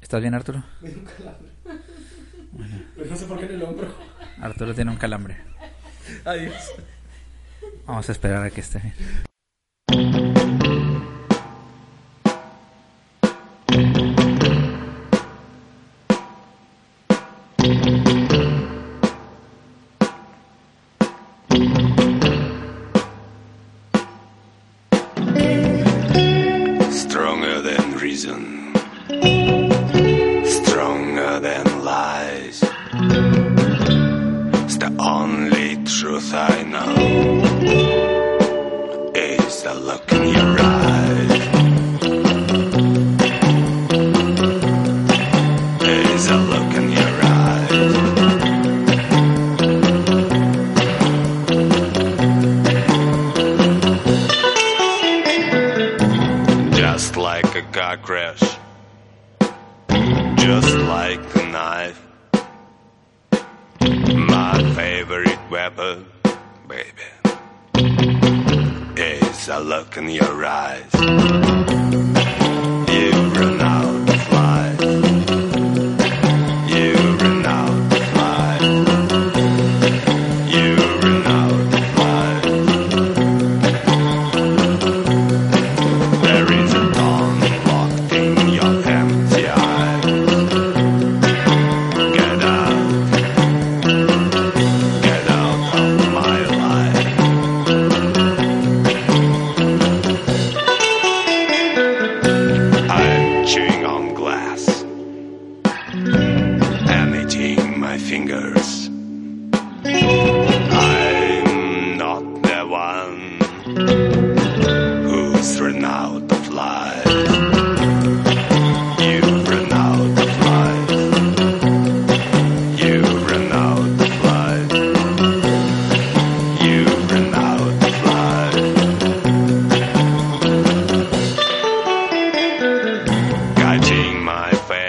¿Estás bien, Arturo? Me dio un calambre. Pero no sé por qué en el hombro. Arturo tiene un calambre. Adiós. Vamos a esperar a que esté bien.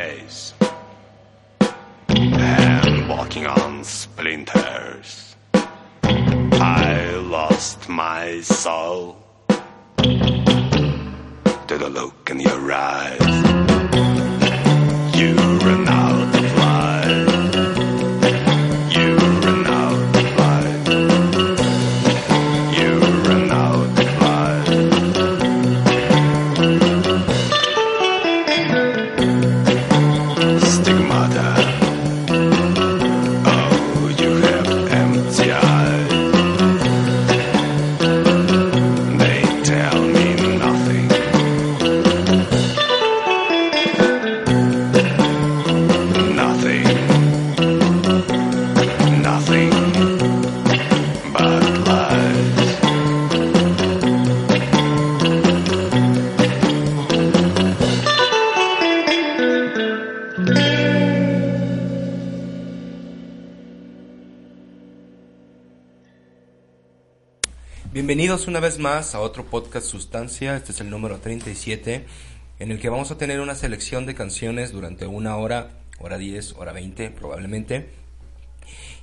Face and walking on splinters. I lost my soul to the look in your eyes. You run out una vez más a otro podcast Sustancia. Este es el número 37, en el que vamos a tener una selección de canciones durante una hora, hora 10, hora 20 probablemente,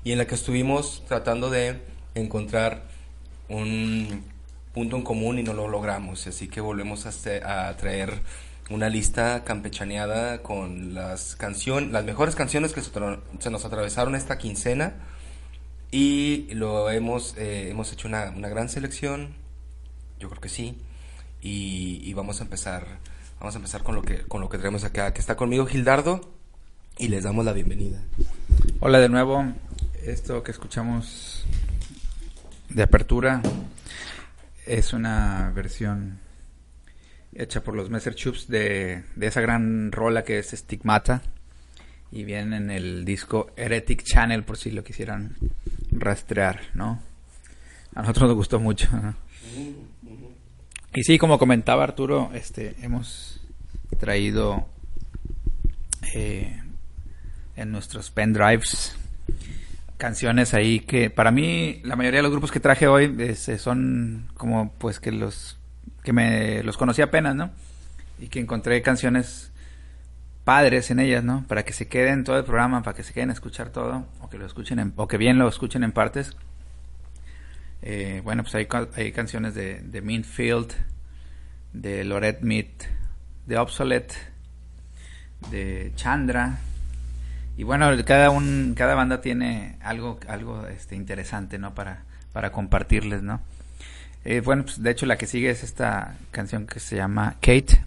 y en la que estuvimos tratando de encontrar un punto en común y no lo logramos. Así que volvemos a, traer una lista campechaneada con las canciones, las mejores canciones que se, se nos atravesaron esta quincena. Y lo hemos, eh, hemos hecho una, una gran selección, yo creo que sí. Y, y vamos a empezar, vamos a empezar con lo que, con lo que traemos acá, que está conmigo Gildardo, y les damos la bienvenida. Hola de nuevo. Esto que escuchamos de apertura es una versión hecha por los Messer Chups de, de esa gran rola que es Stigmata. Y viene en el disco Heretic Channel por si lo quisieran rastrear, ¿no? A nosotros nos gustó mucho. ¿no? Y sí, como comentaba Arturo, este, hemos traído eh, en nuestros pendrives canciones ahí que para mí la mayoría de los grupos que traje hoy este, son como pues que los que me los conocí apenas, ¿no? Y que encontré canciones padres en ellas, ¿no? Para que se queden todo el programa, para que se queden a escuchar todo, o que lo escuchen, en- o que bien lo escuchen en partes. Eh, bueno, pues hay, hay canciones de, de Minfield, de Lorette Mead, The Obsolete, de Chandra. Y bueno, cada un, cada banda tiene algo, algo este, interesante, ¿no? Para, para compartirles, ¿no? Eh, bueno, pues de hecho la que sigue es esta canción que se llama Kate,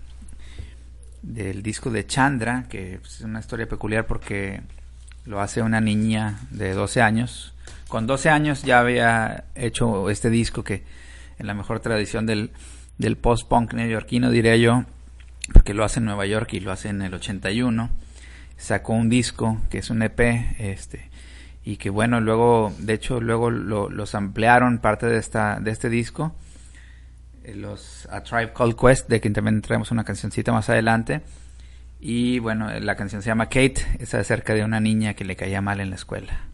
del disco de Chandra, que pues, es una historia peculiar porque lo hace una niña de 12 años. Con 12 años ya había hecho este disco que en la mejor tradición del, del post-punk neoyorquino, diría yo, porque lo hace en Nueva York y lo hace en el 81. Sacó un disco que es un EP, este, y que bueno, luego, de hecho, luego lo, los ampliaron parte de, esta, de este disco. eh, Los A Tribe Called Quest, de quien también traemos una cancioncita más adelante. Y bueno, la canción se llama Kate, es acerca de una niña que le caía mal en la escuela.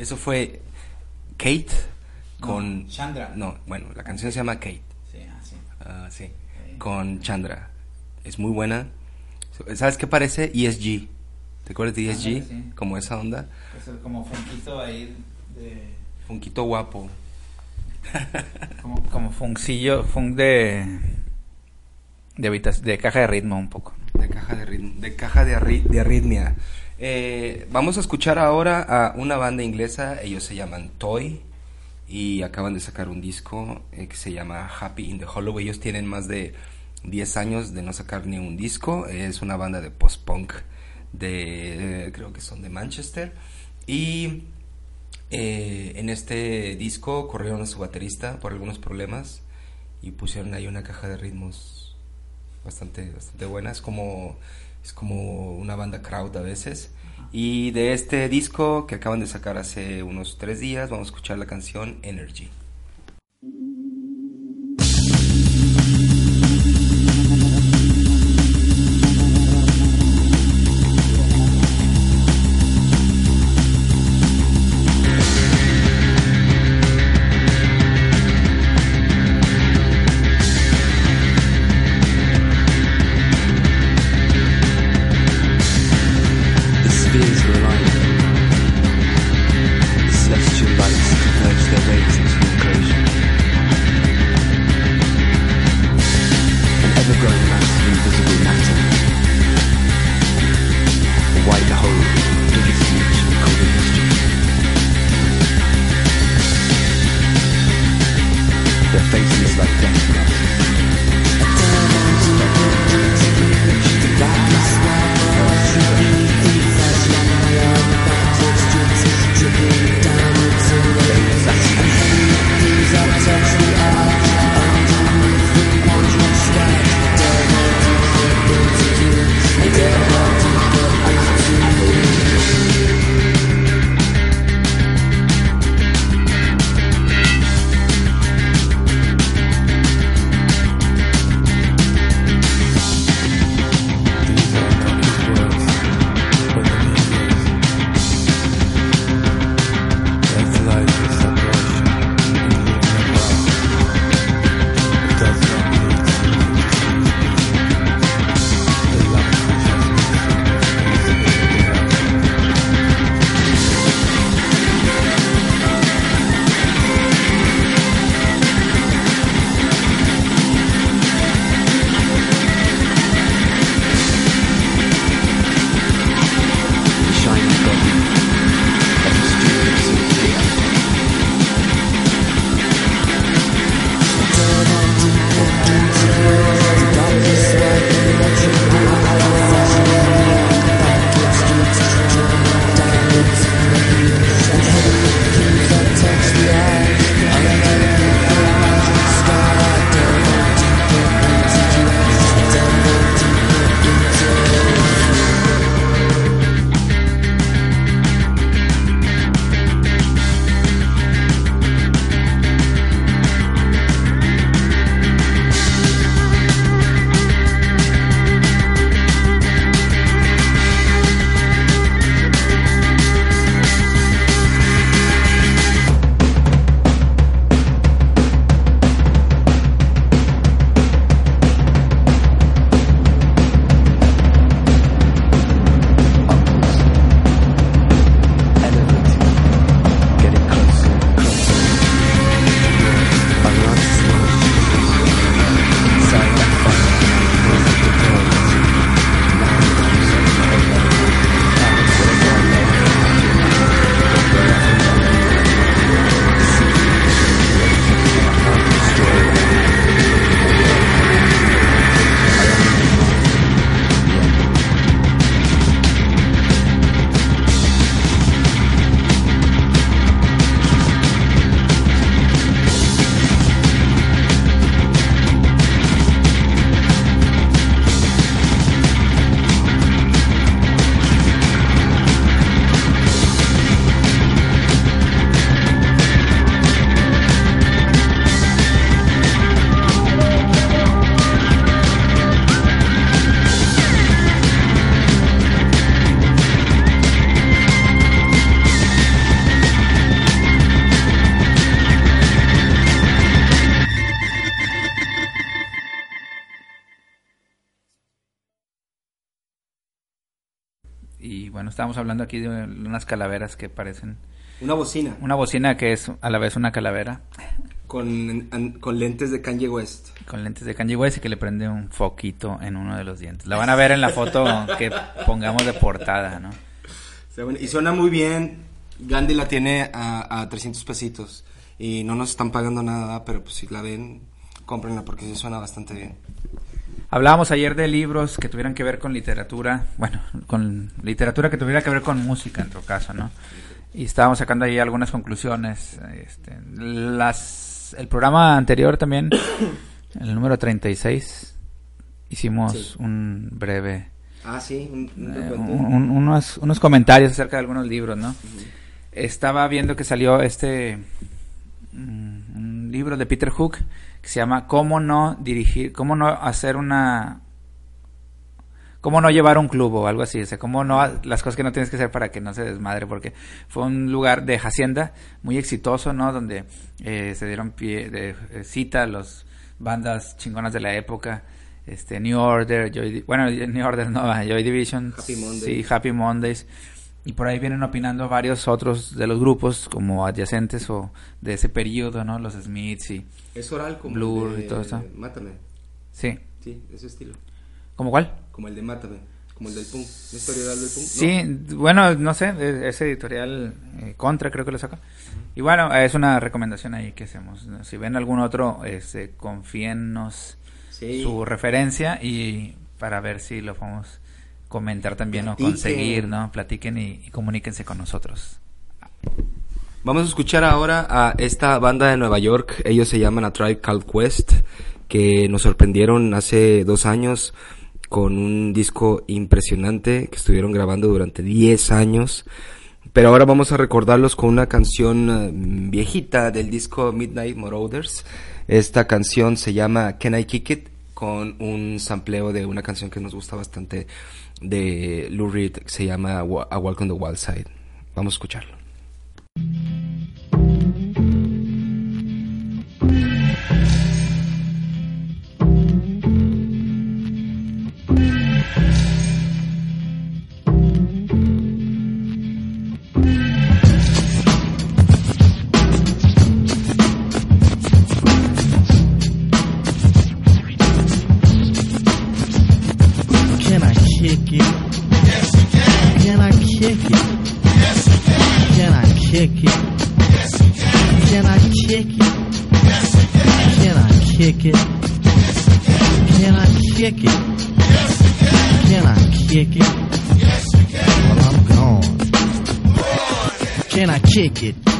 Eso fue Kate con... No, Chandra. No, bueno, la canción se llama Kate. Sí, así. Ah, sí. Ok. Con Chandra. Es muy buena. ¿Sabes qué parece? ESG. ¿Te acuerdas de ESG? Sí. Como esa onda. Es como funquito ahí de... Funquito guapo. Como, como funkcillo, funk de... De, de caja de ritmo un poco. De caja de ritmo, de caja de, arri- de arritmia. Eh, vamos a escuchar ahora a una banda inglesa, ellos se llaman Toy y acaban de sacar un disco eh, que se llama Happy in the Hollow. Ellos tienen más de 10 años de no sacar ni un disco, es una banda de post-punk de, eh, creo que son de Manchester y en este disco corrieron a su baterista por algunos problemas y pusieron ahí una caja de ritmos bastante, bastante buena. Es como, es como una banda crowd a veces. Y de este disco que acaban de sacar hace unos tres días, vamos a escuchar la canción Energy. Estábamos hablando aquí de unas calaveras que parecen... Una bocina Una bocina que es a la vez una calavera con, an- con lentes de Kanye West. con lentes de Kanye West y que le prende un foquito en uno de los dientes. La van a ver en la foto que pongamos de portada, ¿no? Bueno. Y suena muy bien. Gandhi la tiene a, a 300 pesitos. Y no nos están pagando nada, pero pues si la ven, cómprenla porque sí suena bastante bien. Hablábamos ayer de libros que tuvieran que ver con literatura, bueno, con literatura que tuviera que ver con música en todo caso, ¿no? Y estábamos sacando ahí algunas conclusiones. Este, las, el programa anterior también, el número 36, hicimos Sí. un breve, Ah, sí, un, un eh, un- unos comentarios acerca de algunos libros, ¿no? Estaba viendo que salió este mm, un libro de Peter Hook que se llama Cómo no dirigir, cómo no hacer una cómo no llevar un club o algo así, o sea, cómo no las cosas que no tienes que hacer para que no se desmadre, porque fue un lugar de hacienda muy exitoso, ¿no? Donde eh, se dieron pie de eh, cita a las bandas chingonas de la época, este New Order, Joy, bueno, New Order no, Joy Division, Happy Mondays. sí, Happy Mondays. Y por ahí vienen opinando varios otros de los grupos como adyacentes o de ese periodo, ¿no? Los Smiths y... Es oral como Blur el de y todo eso. Mátame. Sí. Sí, ese estilo. ¿Cómo cuál? Como el de Mátame. Como el del punk. ¿La historia oral del punk? ¿no? Sí, bueno, no sé, e- ese editorial eh, Contra creo que lo saca. Y bueno, es una recomendación ahí que hacemos. Si ven algún otro, este, confíennos Sí. su referencia y para ver si lo podemos comentar también o Platiquen. conseguir, ¿no? Platiquen y, y comuníquense con nosotros. Vamos a escuchar ahora a esta banda de Nueva York. Ellos se llaman A Tribe Called Quest, que nos sorprendieron hace dos años con un disco impresionante que estuvieron grabando durante 10 años. Pero ahora vamos a recordarlos con una canción eh, viejita del disco Midnight Marauders. Esta canción se llama Can I Kick It? con un sampleo de una canción que nos gusta bastante de Lou Reed que se llama A Walk on the Wild Side. Vamos a escucharlo. Kick it? Can. I kick it? Yes, you can. Can I kick it? Yes, you can. Well, I'm gone. Can I kick it?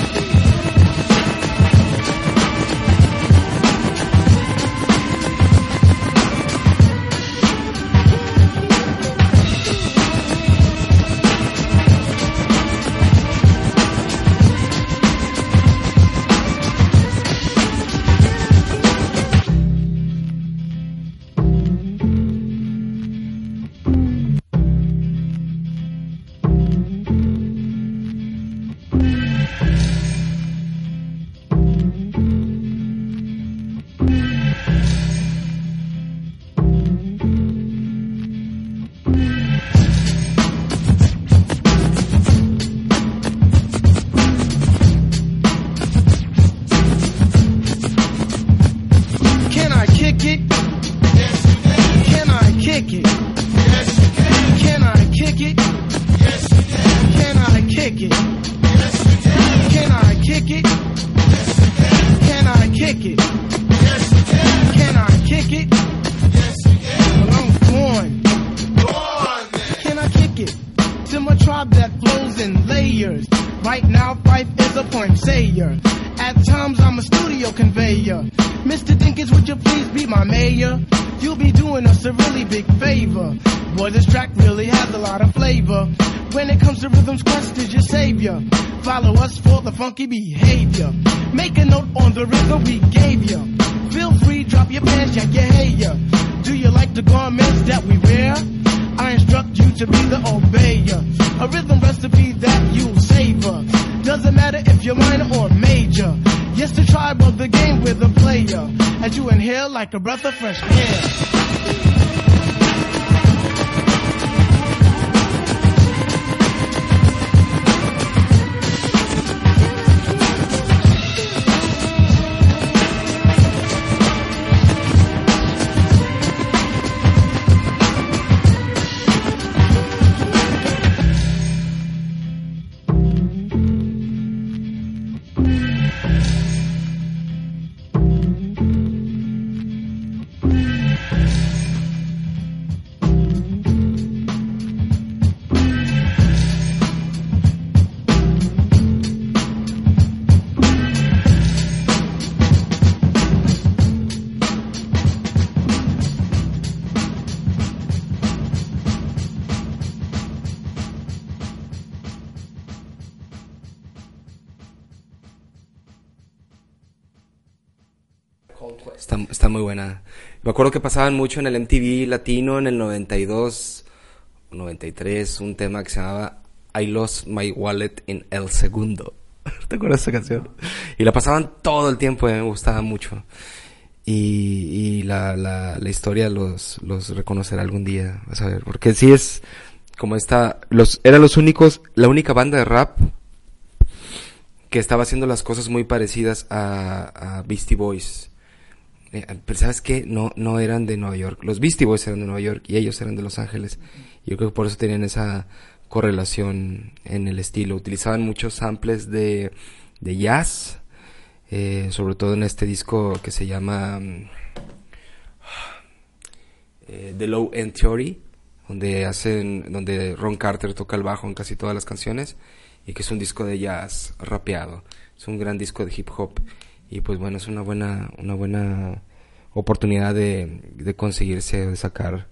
breakfast. Me acuerdo que pasaban mucho en el MTV latino en el 92, 93, un tema que se llamaba I Lost My Wallet in El Segundo. ¿Te acuerdas de esa canción? Y la pasaban todo el tiempo, y me gustaba mucho. Y, y la, la, la historia los, los reconocerá algún día, vas a ver. Porque sí es como esta, los, eran los únicos, la única banda de rap que estaba haciendo las cosas muy parecidas a, a Beastie Boys. Eh, pero sabes qué, no, no eran de Nueva York. Los Beastie Boys eran de Nueva York y ellos eran de Los Ángeles. Yo creo que por eso tenían esa correlación en el estilo. Utilizaban muchos samples de, de jazz, eh, sobre todo en este disco que se llama mm, eh, The Low End Theory, donde hacen, donde Ron Carter toca el bajo en casi todas las canciones y que es un disco de jazz rapeado. Es un gran disco de hip hop y pues bueno, es una buena, una buena oportunidad de, de conseguirse, de sacar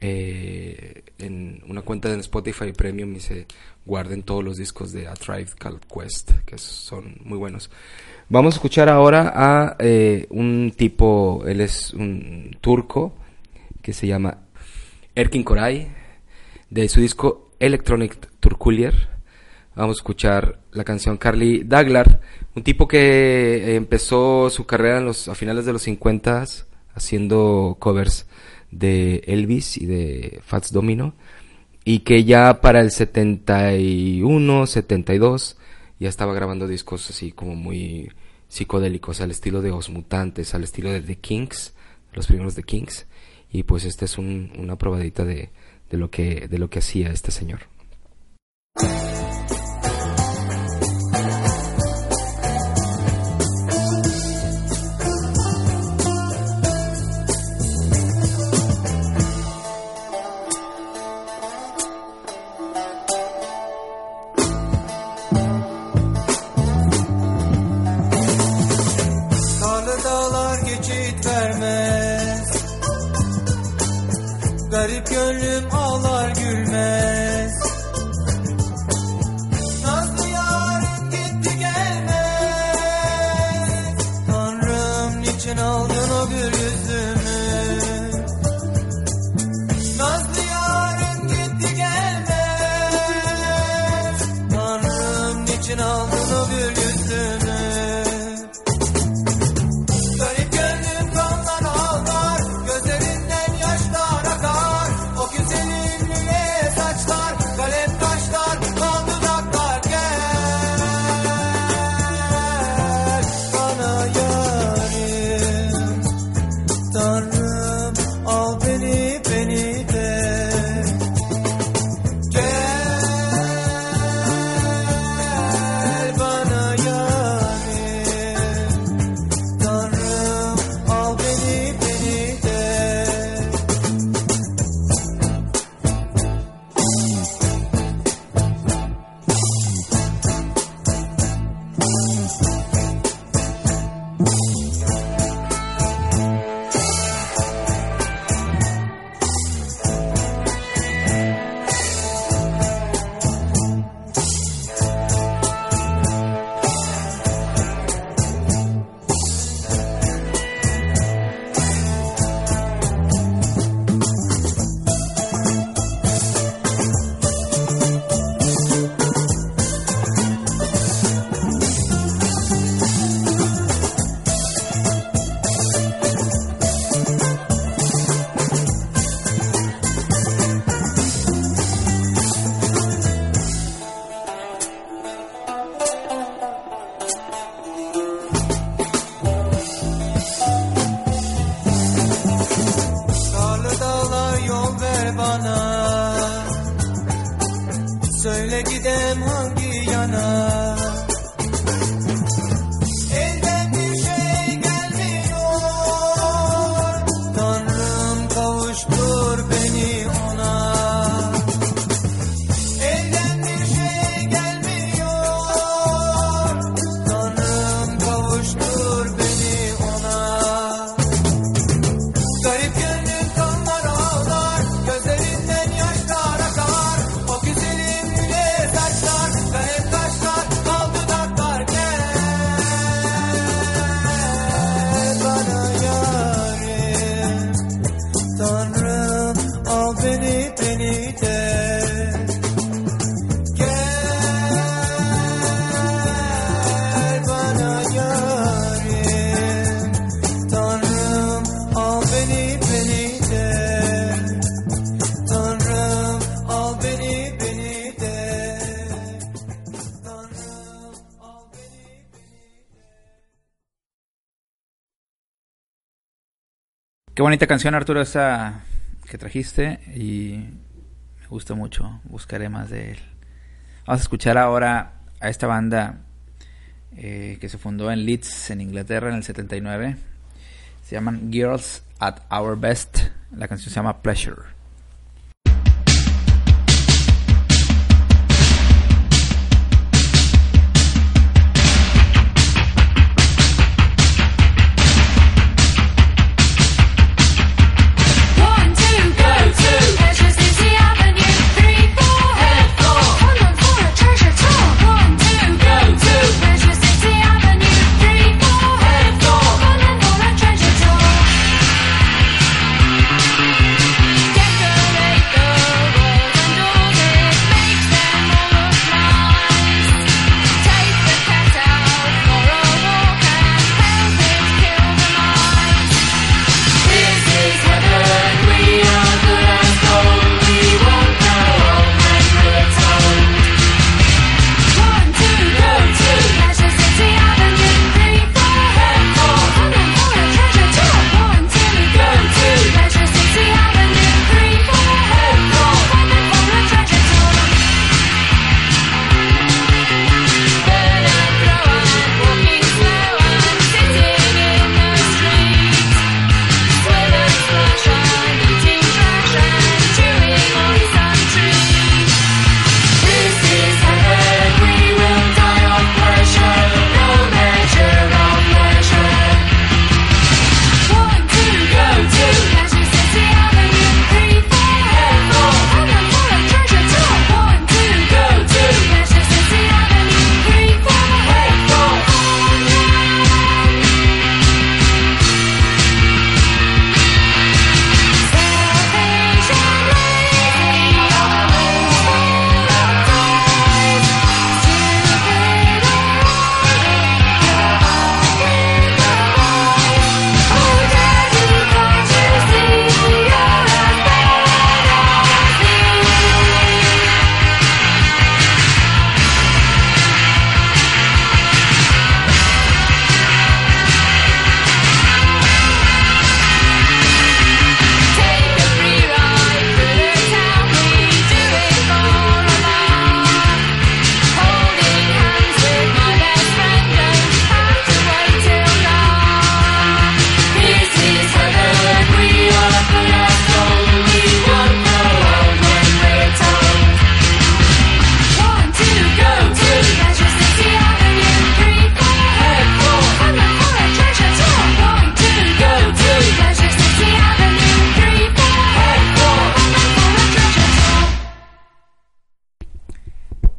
eh, en una cuenta en Spotify Premium y se guarden todos los discos de A Tribe Called Quest, que son muy buenos. Vamos a escuchar ahora a eh, un tipo, él es un turco, que se llama Erkin Koray, de su disco Electronic Turkulier. Vamos a escuchar la canción Carly Daglar, un tipo que eh, empezó su carrera en los, a finales de los 50 haciendo covers de Elvis y de Fats Domino y que ya para el 71, 72 ya estaba grabando discos así como muy psicodélicos al estilo de Os Mutantes, al estilo de The Kings, los primeros The Kings y pues esta es un, una probadita de, lo que hacía este señor. bonita canción, Arturo, esa que trajiste. Y me gusta mucho. Buscaré más de él. Vamos a escuchar ahora a esta banda eh, que se fundó en Leeds, en Inglaterra, en el 79. Se llaman Girls at Our Best. La canción se llama Pleasure.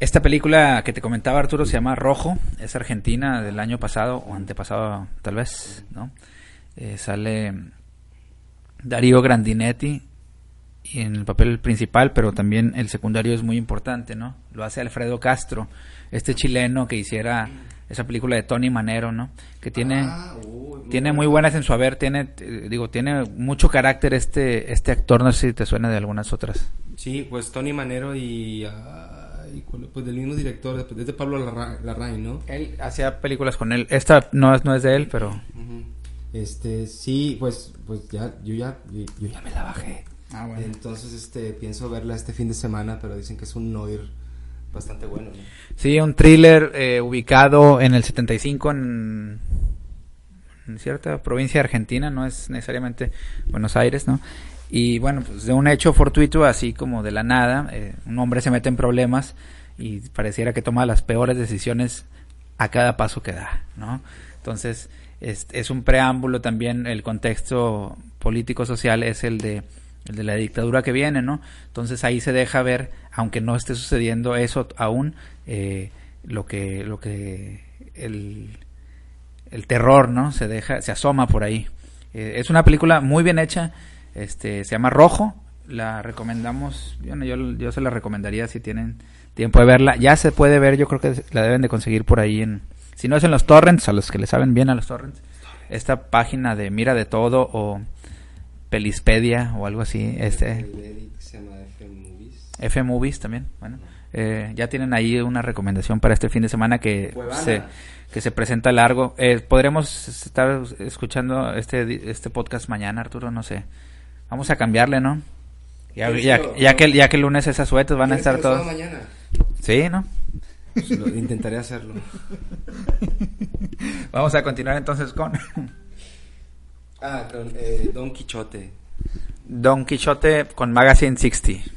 Esta película que te comentaba Arturo se llama Rojo, es argentina del año pasado o antepasado tal vez, ¿no? Eh, sale Darío Grandinetti en el papel principal, pero también el secundario es muy importante, ¿no? Lo hace Alfredo Castro, este chileno que hiciera esa película de Tony Manero, ¿no? Que tiene, ah, tiene muy buenas en su haber, tiene, digo, tiene mucho carácter este, este actor, no sé si te suena de algunas otras. Sí, pues Tony Manero y... Ah, pues del mismo director, después de Pablo Larraín, ¿no? Él hacía películas con él. Esta no es, no es de él, pero... Este, sí, pues, pues ya, yo ya, yo, ya me la bajé. Ah, bueno. Entonces, este, pienso verla este fin de semana, pero dicen que es un noir bastante bueno. Sí, un thriller eh, ubicado en el 75 en, en cierta provincia argentina, no es necesariamente Buenos Aires, ¿no? Y bueno, pues de un hecho fortuito, así como de la nada, eh, un hombre se mete en problemas y pareciera que toma las peores decisiones a cada paso que da, ¿no? Entonces, es, es un preámbulo también, el contexto político-social es el de, el de la dictadura que viene, ¿no? Entonces ahí se deja ver, aunque no esté sucediendo eso aún, eh, lo que, lo que el, el terror, ¿no? Se deja, se asoma por ahí. Eh, es una película muy bien hecha, este, se llama Rojo, la recomendamos, bueno, yo, yo se la recomendaría si tienen tiempo de verla. Ya se puede ver, yo creo que la deben de conseguir por ahí en, si no es en los torrents, a los que le saben bien a los torrents, esta página de Mira de Todo o Pelispedia o algo así, este, se llama F Movies. F Movies también, bueno. eh, ya tienen ahí una recomendación para este fin de semana que se, que se presenta largo. Eh, Podremos estar escuchando este, este podcast mañana, Arturo, no sé. Vamos a cambiarle, ¿no? Ya, ya, que, ya que el lunes es asuetos, van a ¿Quieres estar todos. mañana? Sí, ¿no? Pues lo- intentaré hacerlo. Vamos a continuar entonces con Ah, con eh, Don Quichote. Don Quichote con Magazine 60.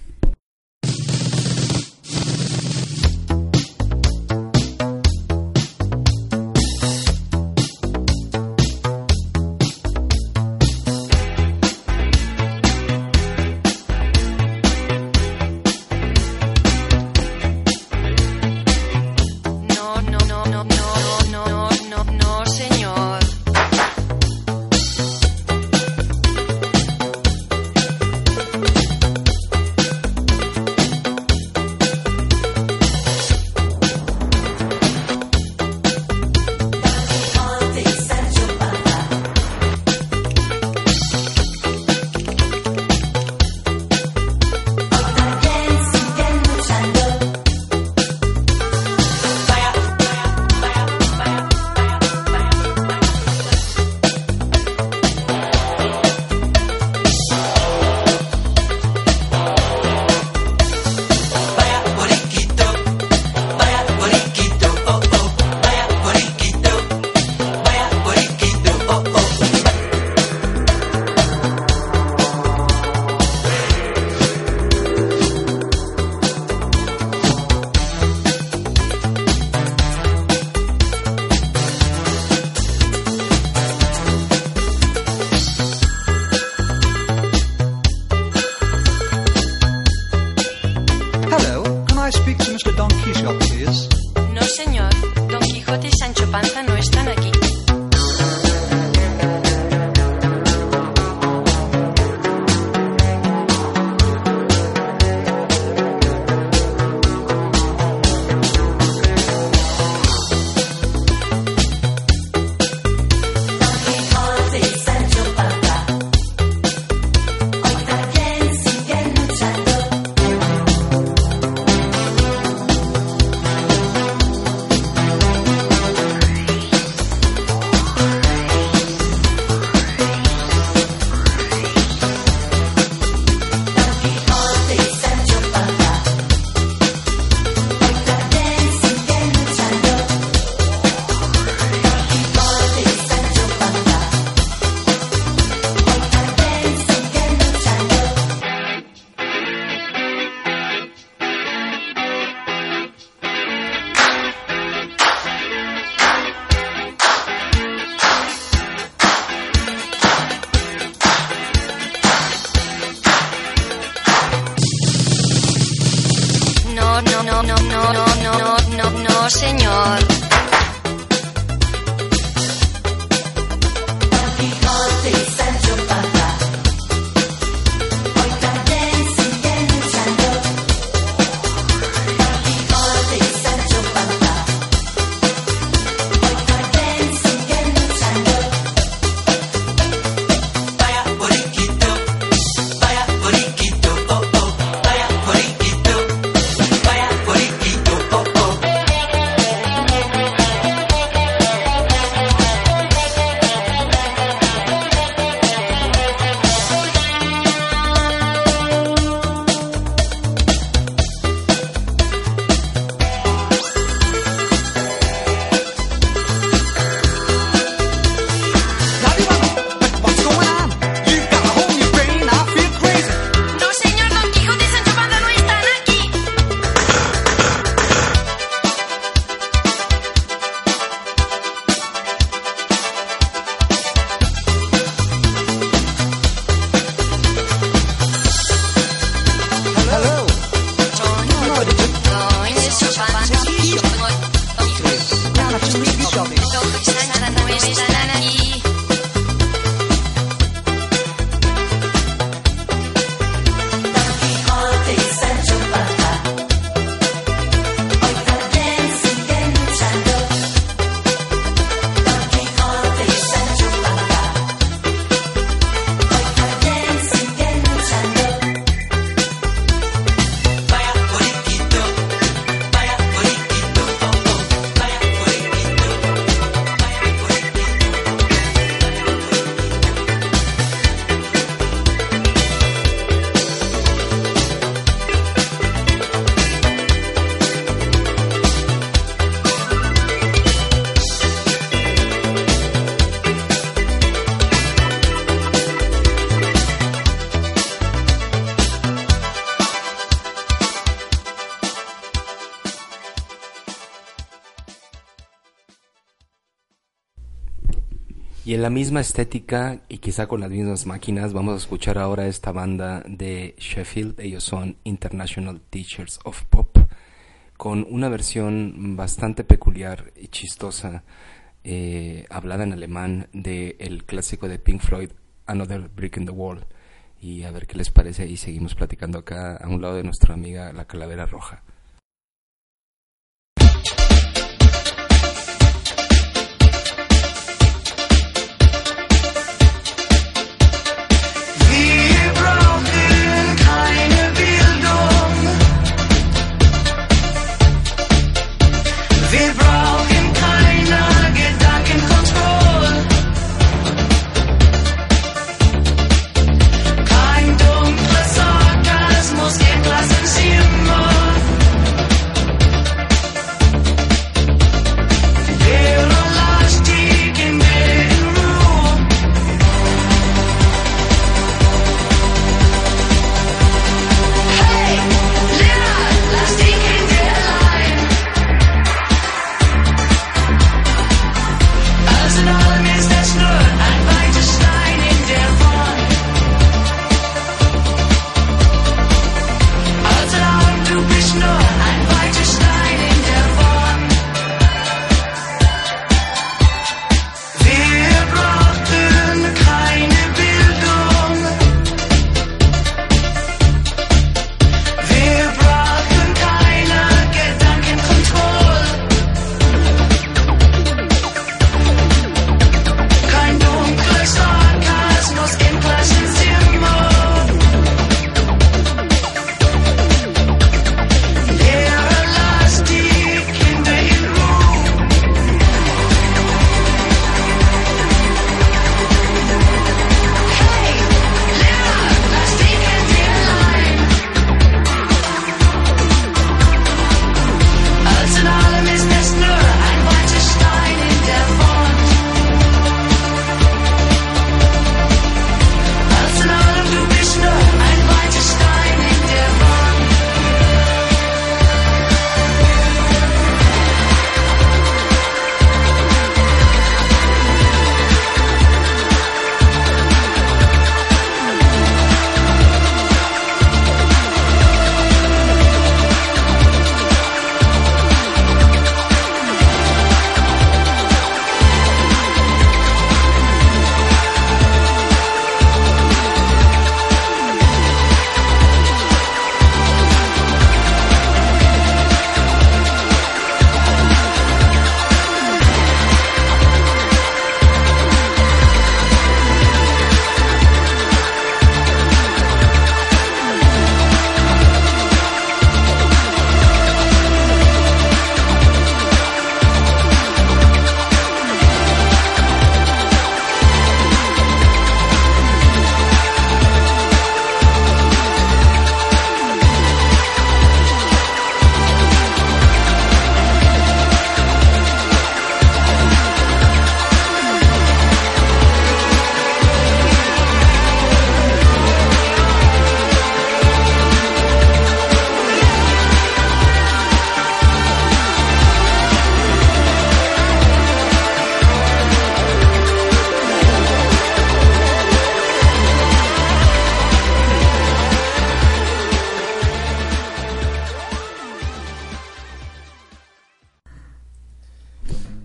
La misma estética y quizá con las mismas máquinas vamos a escuchar ahora esta banda de Sheffield, ellos son International Teachers of Pop, con una versión bastante peculiar y chistosa, eh, hablada en alemán, de el clásico de Pink Floyd, Another Brick in the Wall. Y a ver qué les parece y seguimos platicando acá a un lado de nuestra amiga la Calavera Roja.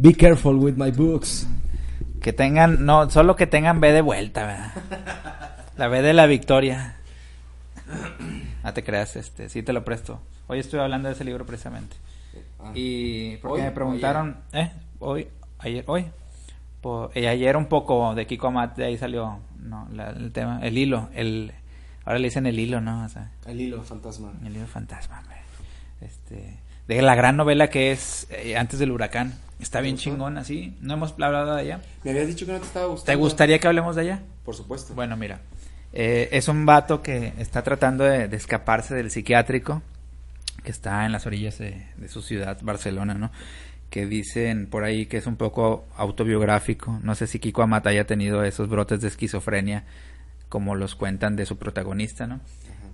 Be careful with my books. Que tengan, no, solo que tengan B de vuelta, ¿verdad? La B de la victoria. No te creas, este, sí te lo presto. Hoy estuve hablando de ese libro precisamente. Y porque ¿Hoy me preguntaron, ¿eh? Hoy, ayer, hoy. Y ayer un poco de Kiko Amat, de ahí salió no, la- el tema, el hilo, el, ahora le dicen el hilo, ¿no? O sea, El hilo fantasma. el hilo fantasma, hombre. Este, de la gran novela que es eh, Antes del huracán. Está bien chingón, así. No hemos hablado de ella. Me habías dicho que no te estaba gustando. ¿Te gustaría que hablemos de ella? Por supuesto. Bueno, mira, eh, es un vato que está tratando de, de escaparse del psiquiátrico, que está en las orillas de, de su ciudad, Barcelona, ¿no? Que dicen por ahí que es un poco autobiográfico. No sé si Kiko Amata haya tenido esos brotes de esquizofrenia, como los cuentan de su protagonista, ¿no?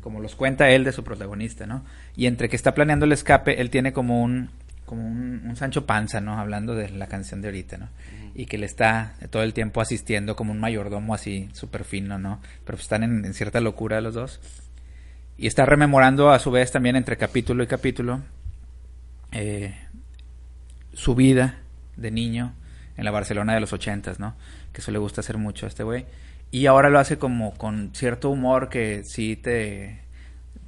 Como los cuenta él de su protagonista, ¿no? Y entre que está planeando el escape, él tiene como un como un, un Sancho Panza, ¿no? Hablando de la canción de ahorita, ¿no? Y que le está todo el tiempo asistiendo como un mayordomo así, súper fino, ¿no? Pero pues están en, en cierta locura los dos. Y está rememorando a su vez también entre capítulo y capítulo eh, su vida de niño en la Barcelona de los ochentas, ¿no? Que eso le gusta hacer mucho a este güey. Y ahora lo hace como con cierto humor que sí te,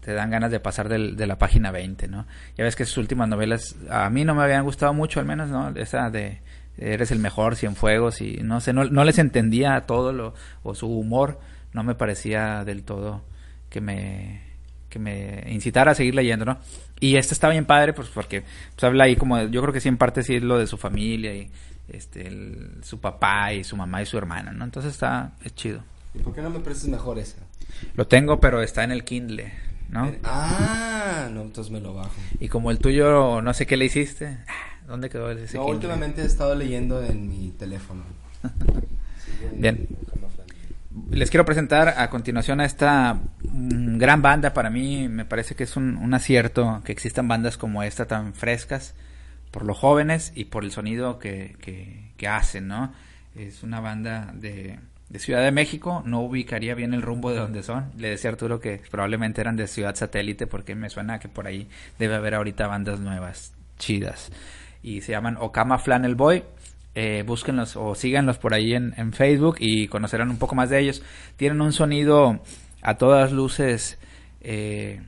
te dan ganas de pasar del- de la página 20, ¿no? Ya ves que sus últimas novelas a mí no me habían gustado mucho, al menos, ¿no? Esa de Eres el mejor, Cienfuegos, y no sé, no, no les entendía todo lo, o su humor no me parecía del todo que me, que me incitara a seguir leyendo, ¿no? Y este está bien padre, pues porque pues, habla ahí como, yo creo que sí en parte sí es lo de su familia y este, el- su papá y su mamá y su hermana, ¿no? Entonces está, es chido. ¿Y por qué no me prestas mejor esa? Lo tengo, pero está en el Kindle, ¿no? Ah, no, entonces me lo bajo. Y como el tuyo, no sé qué le hiciste. ah, ¿Dónde quedó ese No, últimamente he estado leyendo en mi teléfono. Bien. Les quiero presentar a continuación a esta mm, gran banda. Para mí me parece que es un, un acierto que existan bandas como esta tan frescas por los jóvenes y por el sonido que, que, que hacen, ¿no? Es una banda de, de Ciudad de México. No ubicaría bien el rumbo de donde son. Le decía Arturo que probablemente eran de Ciudad Satélite porque me suena que por ahí debe haber ahorita bandas nuevas, chidas. Y se llaman Okama Flannel Boy. Eh, búsquenlos o síganlos por ahí en, en Facebook y conocerán un poco más de ellos. Tienen un sonido a todas luces eh,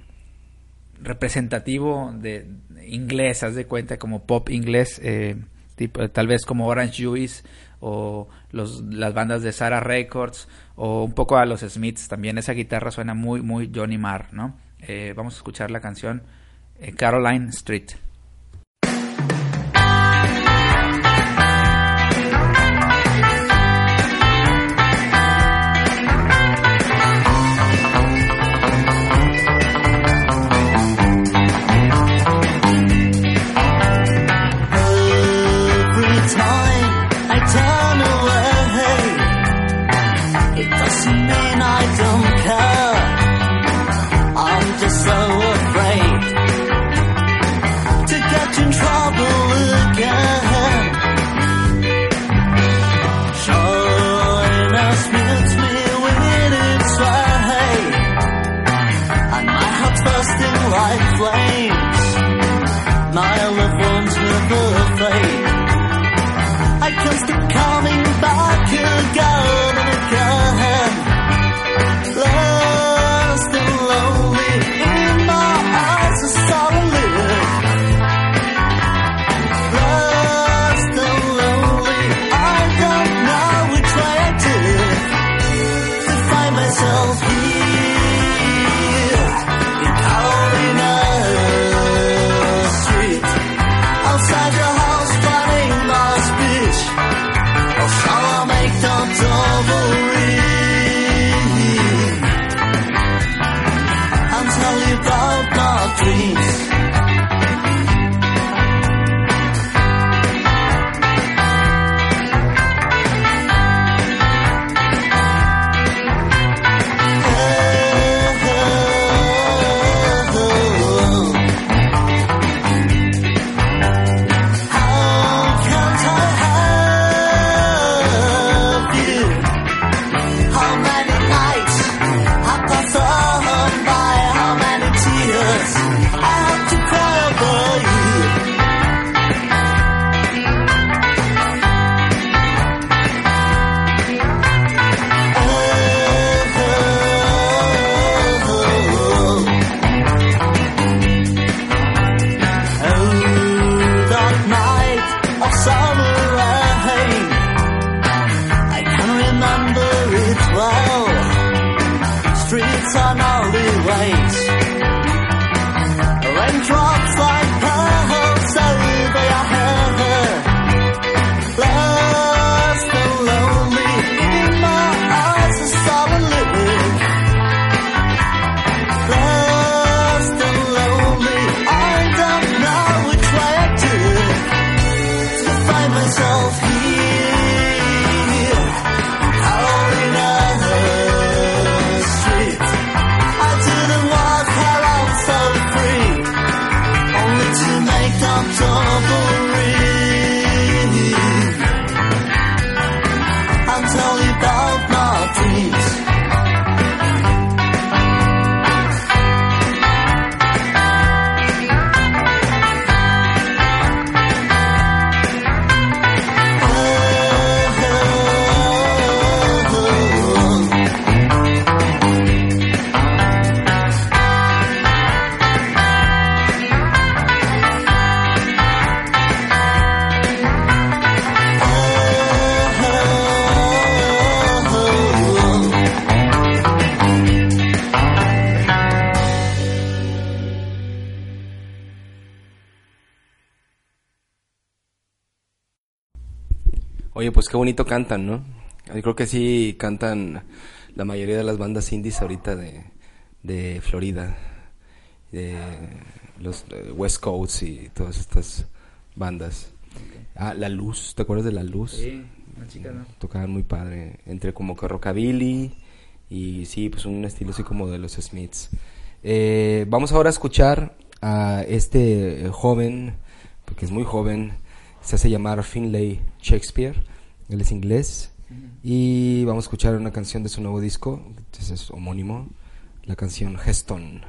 representativo de inglés, haz de cuenta, como pop inglés, eh, tipo, tal vez como Orange Juice o los, las bandas de Sarah Records o un poco a los Smiths también. Esa guitarra suena muy, muy Johnny Marr, ¿no? Eh, vamos a escuchar la canción eh, Caroline Street. Bonito cantan, ¿no? Yo creo que sí cantan la mayoría de las bandas indies ahorita de, de Florida, de los eh, West Coast y todas estas bandas. Ah, La Luz, ¿te acuerdas de La Luz? Sí, una chica, ¿no? Tocaban muy padre, entre como que rockabilly y sí, pues un estilo así como de los Smiths. Eh, vamos ahora a escuchar a este joven, porque es muy joven, se hace llamar Finlay Shakespeare, él es inglés, y vamos a escuchar una canción de su nuevo disco, que es homónimo, la canción Heston.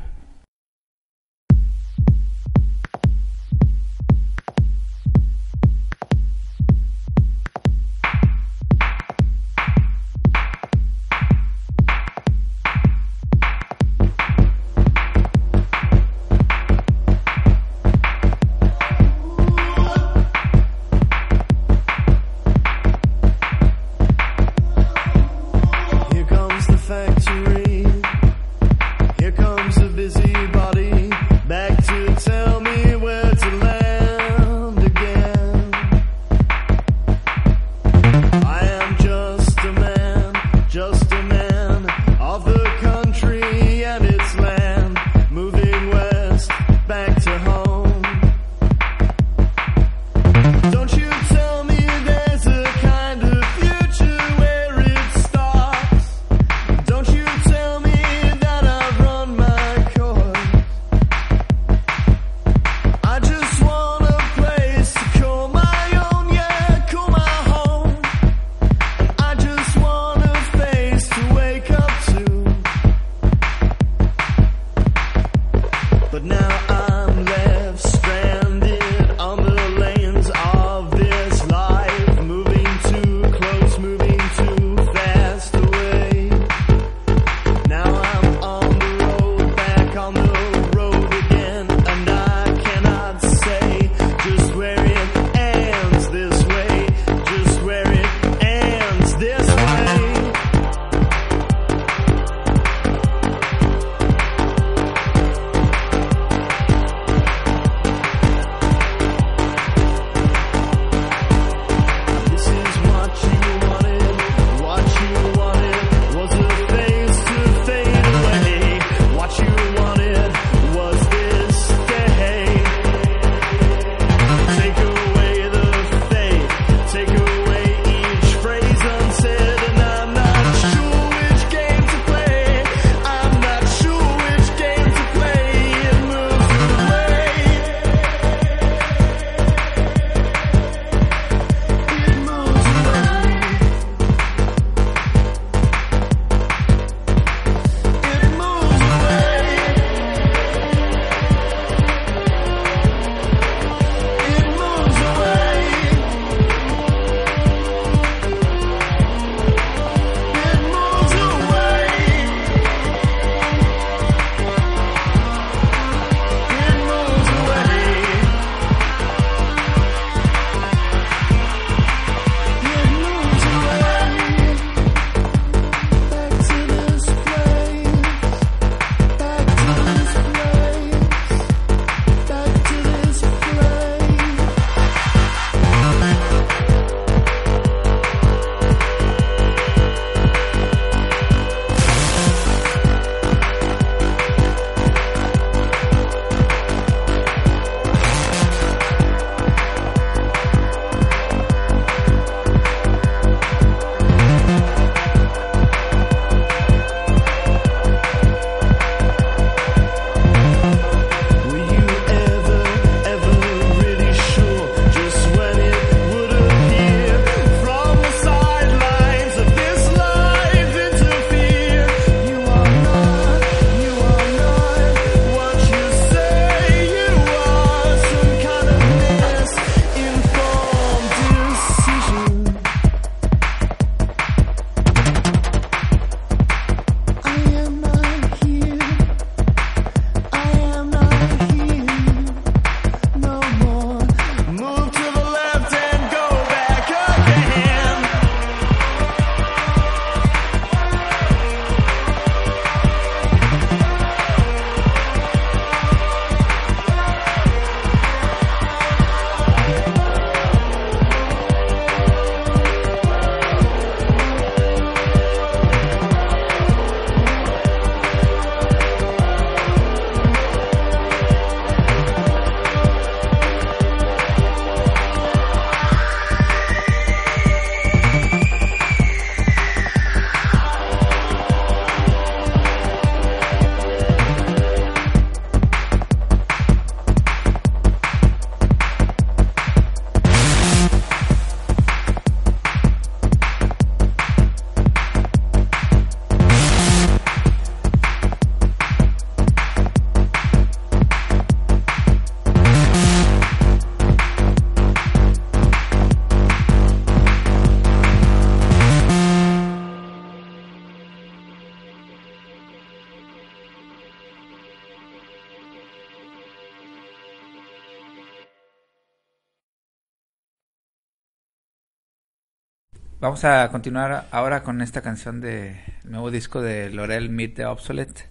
Vamos a continuar ahora con esta canción de nuevo disco de Laurel Meet the Obsolete.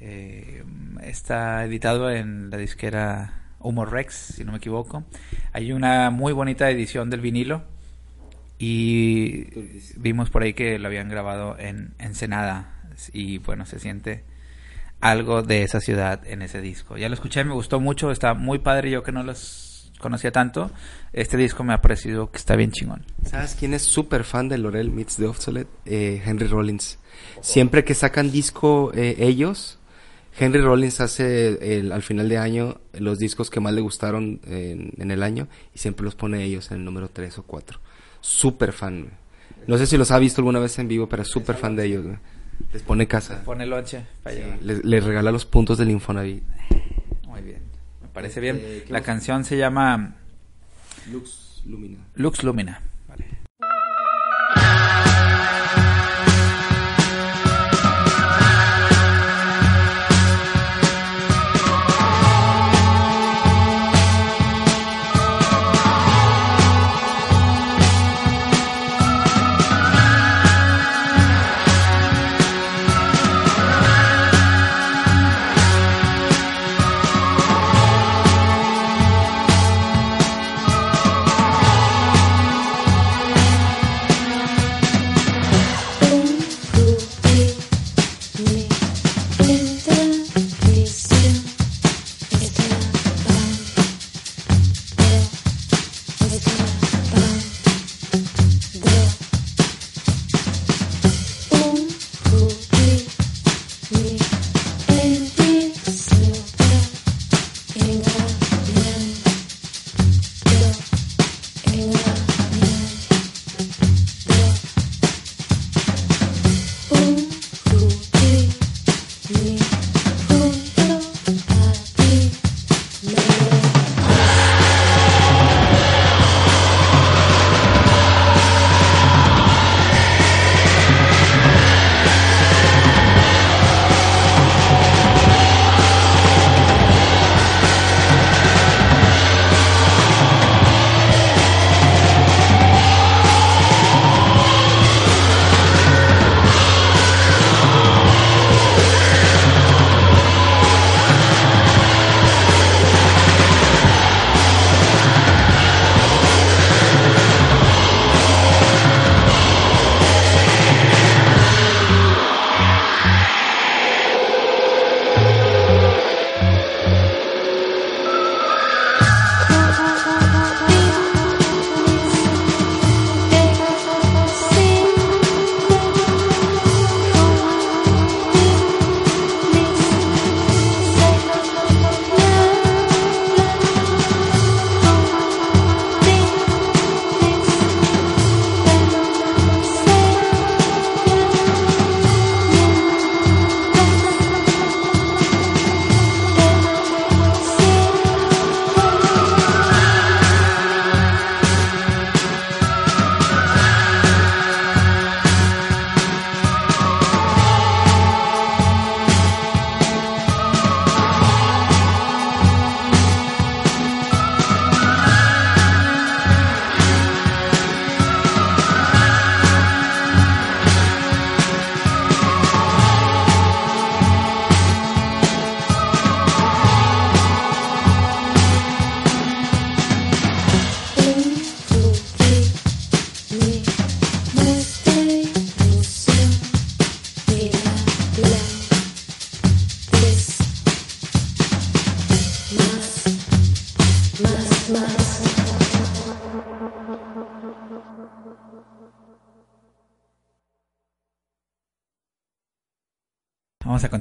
Eh, está editado en la disquera Humor Rex, si no me equivoco. Hay una muy bonita edición del vinilo y vimos por ahí que lo habían grabado en Ensenada y bueno, se siente algo de esa ciudad en ese disco. Ya lo escuché, me gustó mucho, está muy padre, yo que no los conocía tanto, este disco me ha parecido que está bien chingón. ¿Sabes quién es súper fan de Laurel Meets the Obsolete? Eh, Henry Rollins. Siempre que sacan disco eh, ellos, Henry Rollins hace el- al final de año los discos que más le gustaron en, en el año y siempre los pone ellos en el número 3 o 4. Súper fan. No sé si los ha visto alguna vez en vivo, pero es súper fan de ellos. Les pone casa. Pone lonche. Les, les regala los puntos del Infonavit. Muy bien, parece bien. Eh, ¿qué La canción se llama Lux Lumina. Lux Lumina.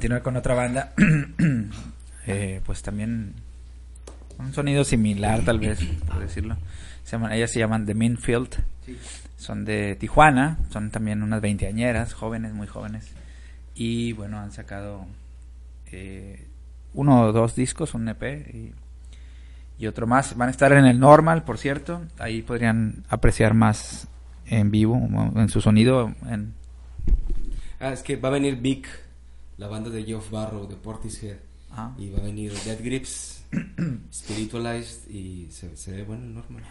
Continuar con otra banda. Eh, pues también un sonido similar, tal vez, por decirlo. Se llaman, ellas se llaman The Minfield. Son de Tijuana. Son también unas veinteañeras, jóvenes, muy jóvenes. Y bueno, han sacado eh, uno o dos discos, un EP y, y otro más. Van a estar en el Normal, por cierto. Ahí podrían apreciar más en vivo, en su sonido. En, Ah, es que va a venir Vic, la banda de Geoff Barrow de Portishead. Ah. Y va a venir Dead Grips, Spiritualized y se, se ve bueno, normal.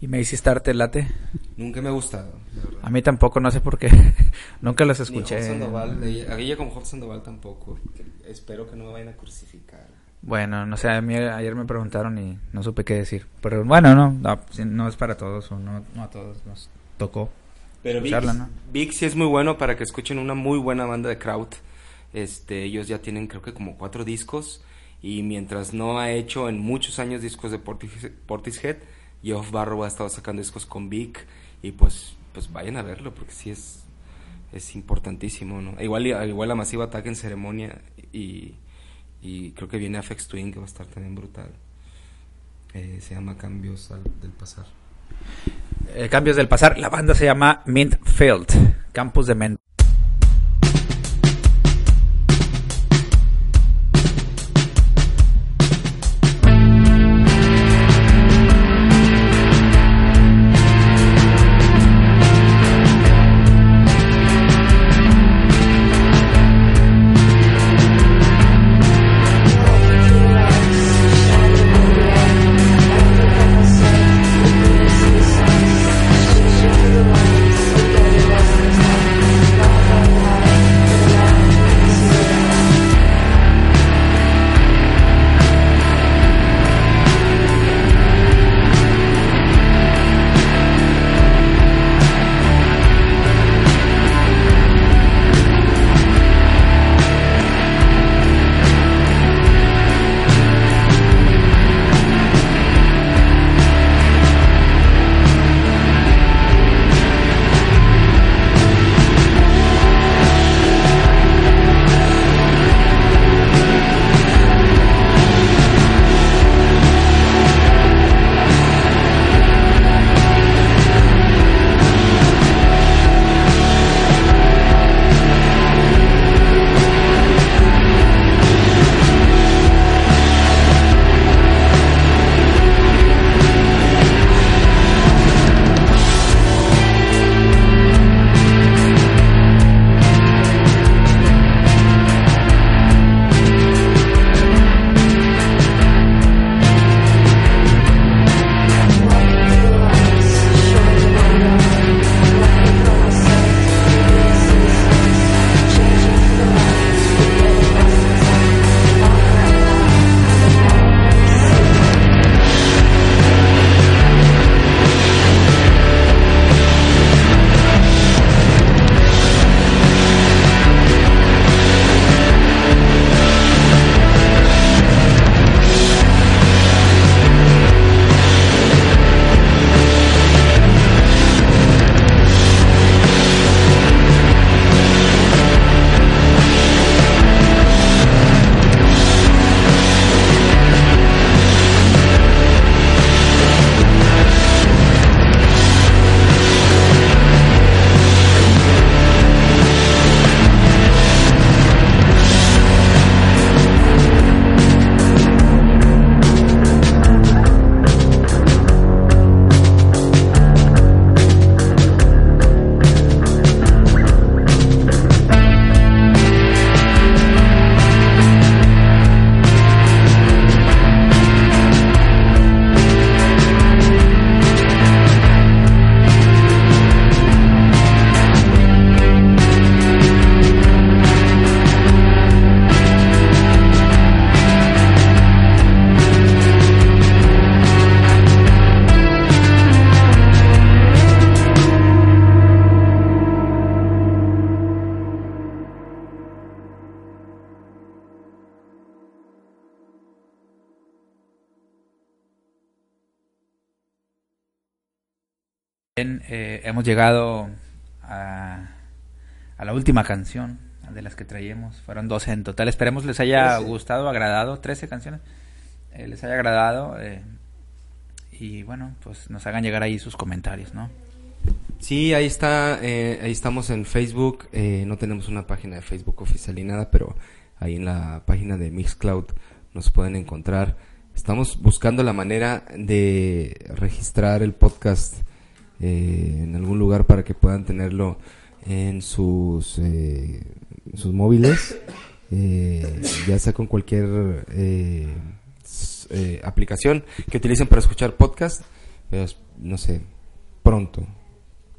¿Y Macy Star te late? Nunca me ha gustado. A mí tampoco, no sé por qué. Nunca los escuché. Sandoval, ella, a ella como Job Sandoval tampoco. Espero que no me vayan a crucificar. Bueno, no sé, a mí ayer me preguntaron y no supe qué decir. Pero bueno, no, no, no es para todos o no, no a todos nos tocó. Pero escucharla, ¿no? Vic sí es muy bueno para que escuchen una muy buena banda de Kraut. Este, ellos ya tienen creo que como cuatro discos y mientras no ha hecho en muchos años discos de Portis- Portishead, Geoff Barrow ha estado sacando discos con Vic y pues pues vayan a verlo porque sí es es importantísimo, ¿no? Igual igual la masiva ataque en ceremonia y, y creo que viene Afex Twin que va a estar también brutal. Eh, se llama Cambios al- del pasar. Eh, cambios del pasar, la banda se llama Mint Field, Campus de llegado a, a la última canción de las que traíamos. Fueron 12 en total. Esperemos les haya gustado, agradado. 13 canciones. Eh, les haya agradado. eh, y bueno, pues nos hagan llegar ahí sus comentarios, ¿no? Sí, ahí está, eh, ahí estamos en Facebook, eh, no tenemos una página de Facebook oficial ni nada, pero ahí en la página de Mixcloud nos pueden encontrar. Estamos buscando la manera de registrar el podcast eh, en algún lugar para que puedan tenerlo en sus, eh, sus móviles, eh, ya sea con cualquier eh, eh, aplicación que utilicen para escuchar podcast. no sé, pronto.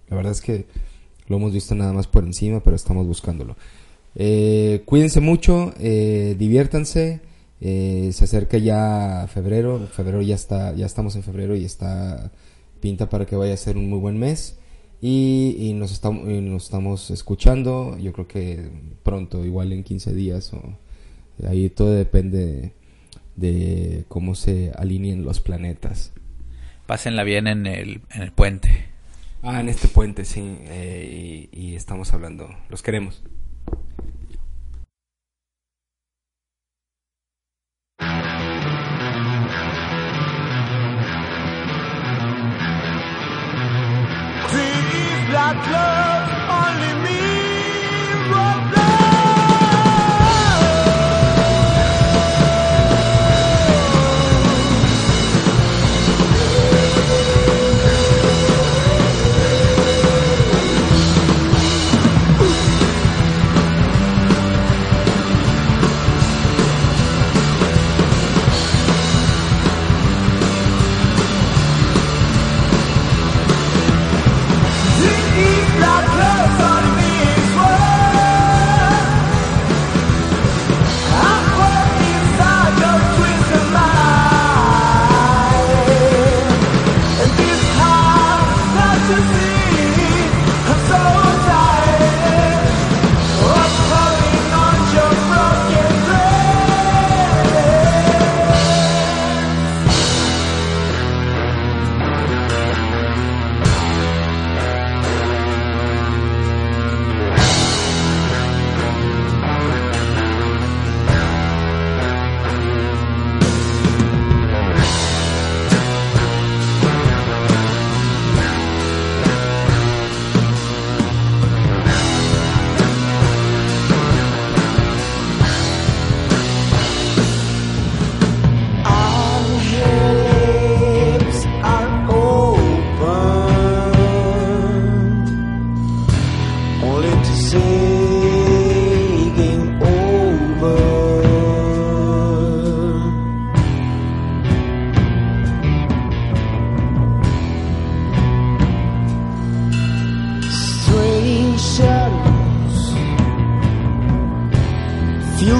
La verdad es que lo hemos visto nada más por encima, pero estamos buscándolo. Cuídense mucho, diviértanse. eh, se acerca ya febrero, febrero ya está, ya estamos en febrero y está pinta para que vaya a ser un muy buen mes. Y, y nos, estamos, y nos estamos escuchando, yo creo que pronto, igual en 15 días. O, ahí todo depende de cómo se alineen los planetas. Pásenla bien en el, en el puente. Ah, en este puente, sí. eh, y, y estamos hablando. Los queremos. I've loved.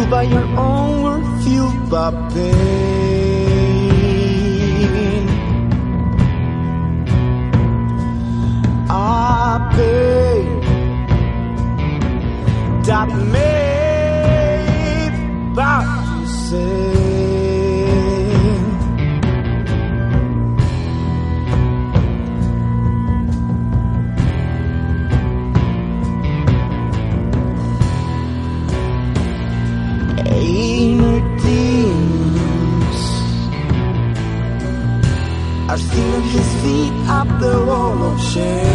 By your own word, fueled by pain. I paid that made about you say. Wall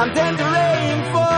I'm tendering for